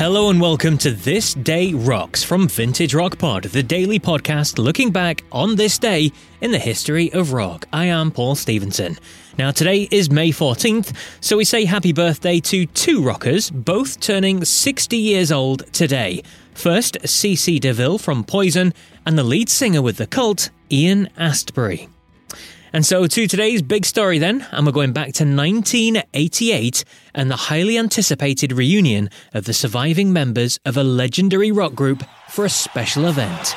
Hello and welcome to This Day Rocks from Vintage Rock Pod, the daily podcast looking back on this day in the history of rock. I am Paul Stevenson. Now, today is May 14th, so we say happy birthday to two rockers, both turning 60 years old today. First, CC DeVille from Poison, and the lead singer with the cult, Ian Astbury. And so to today's big story then, and we're going back to 1988 and the highly anticipated reunion of the surviving members of a legendary rock group for a special event.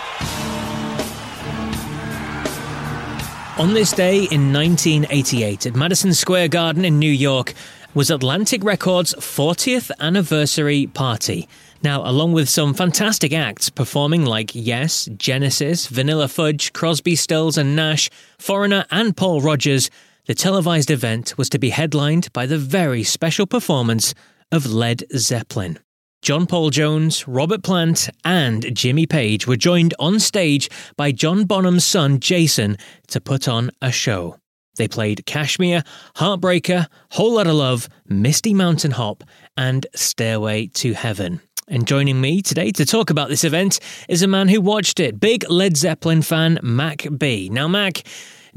On this day in 1988 at Madison Square Garden in New York was Atlantic Records' 40th anniversary party. Now, along with some fantastic acts performing like Yes, Genesis, Vanilla Fudge, Crosby, Stills and Nash, Foreigner and Paul Rodgers, the televised event was to be headlined by the very special performance of Led Zeppelin. John Paul Jones, Robert Plant, and Jimmy Page were joined on stage by John Bonham's son Jason to put on a show. They played Kashmir, Heartbreaker, Whole Lotta Love, Misty Mountain Hop, and Stairway to Heaven. And joining me today to talk about this event is a man who watched it, big Led Zeppelin fan, Mac B. Now, Mac,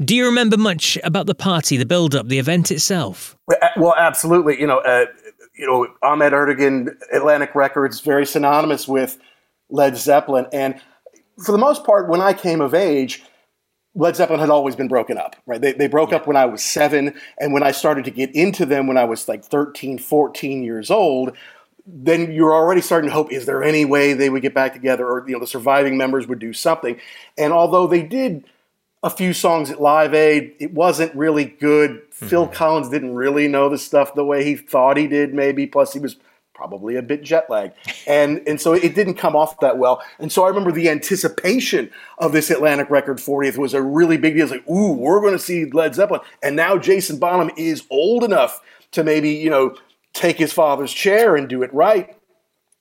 do you remember much about the party, the build up, the event itself? Well, absolutely. You know, uh, you know, Ahmet Ertegun, Atlantic Records, very synonymous with Led Zeppelin. And for the most part, when I came of age, Led Zeppelin had always been broken up, right? They, they broke yeah. up when I was seven. And when I started to get into them when I was like 13, 14 years old, then you're already starting to hope is there any way they would get back together or you know the surviving members would do something? And although they did a few songs at live aid it wasn't really good. Mm-hmm. phil collins didn't really know the stuff the way he thought he did maybe plus he was probably a bit jet lagged. And and so it didn't come off that well. And so i remember the anticipation of this atlantic record 40th was a really big deal. It's like ooh we're going to see led zeppelin. And now jason bonham is old enough to maybe you know take his father's chair and do it right.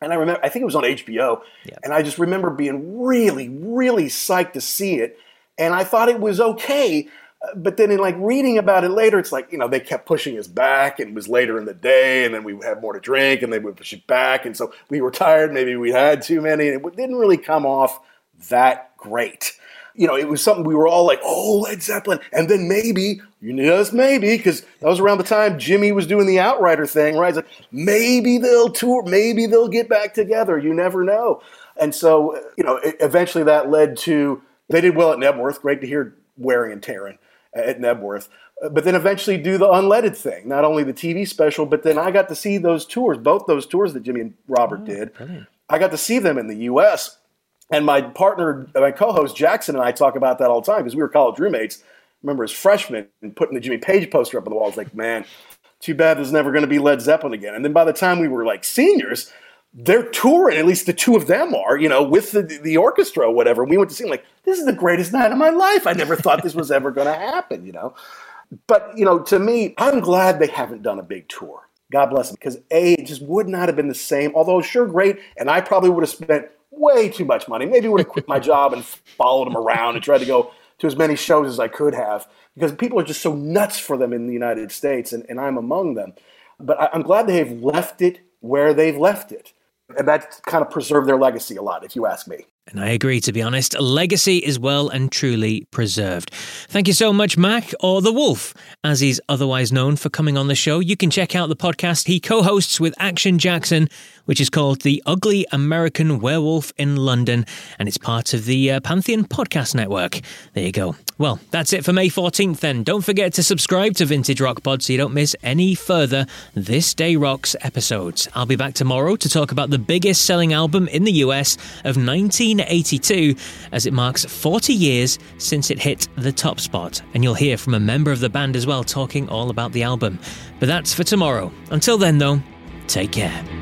And I remember, I think it was on HBO, yeah. and I just remember being really, really psyched to see it. And I thought it was okay, but then in like reading about it later, it's like you know they kept pushing us back, and it was later in the day, and then we had more to drink, and they would push it back, and so we were tired. Maybe we had too many, and it didn't really come off that great you know, it was something we were all like, oh, Led Zeppelin. And then maybe, you know, just maybe, because that was around the time Jimmy was doing the Outrider thing, right? Like, maybe they'll tour, maybe they'll get back together. You never know. And so, you know, eventually that led to, they did well at Knebworth. Great to hear Wearing and Tearing at Knebworth. But then eventually do the Unledded thing, not only the TV special, but then I got to see those tours, both those tours that Jimmy and Robert oh, did. Brilliant. I got to see them in the U.S. And my partner, my co-host Jackson, and I talk about that all the time because we were college roommates. remember as freshmen and putting the Jimmy Page poster up on the wall. I was like, man, too bad there's never going to be Led Zeppelin again. And then by the time we were like seniors, they're touring. At least the two of them are, you know, with the the orchestra or whatever. We went to see them like this is the greatest night of my life. I never thought this was ever going to happen, you know. But you know, to me, I'm glad they haven't done a big tour. God bless them, because a it just would not have been the same. Although sure, great, and I probably would have spent way too much money. Maybe would have quit my job and followed him around and tried to go to as many shows as I could have because people are just so nuts for them in the United States, and, and I'm among them. But I, I'm glad they have left it where they've left it. And that kind of preserved their legacy a lot, if you ask me. And I agree, to be honest. Legacy is well and truly preserved. Thank you so much, Mac, or The Wolf, as he's otherwise known for coming on the show. You can check out the podcast he co hosts with Action Jackson, which is called The Ugly American Werewolf in London, and it's part of the uh, Pantheon Podcast Network. There you go. Well, that's it for May 14th then. Don't forget to subscribe to Vintage Rock Pod so you don't miss any further This Day Rocks episodes. I'll be back tomorrow to talk about the biggest selling album in the US of 1982 as it marks 40 years since it hit the top spot. And you'll hear from a member of the band as well talking all about the album. But that's for tomorrow. Until then, though, take care.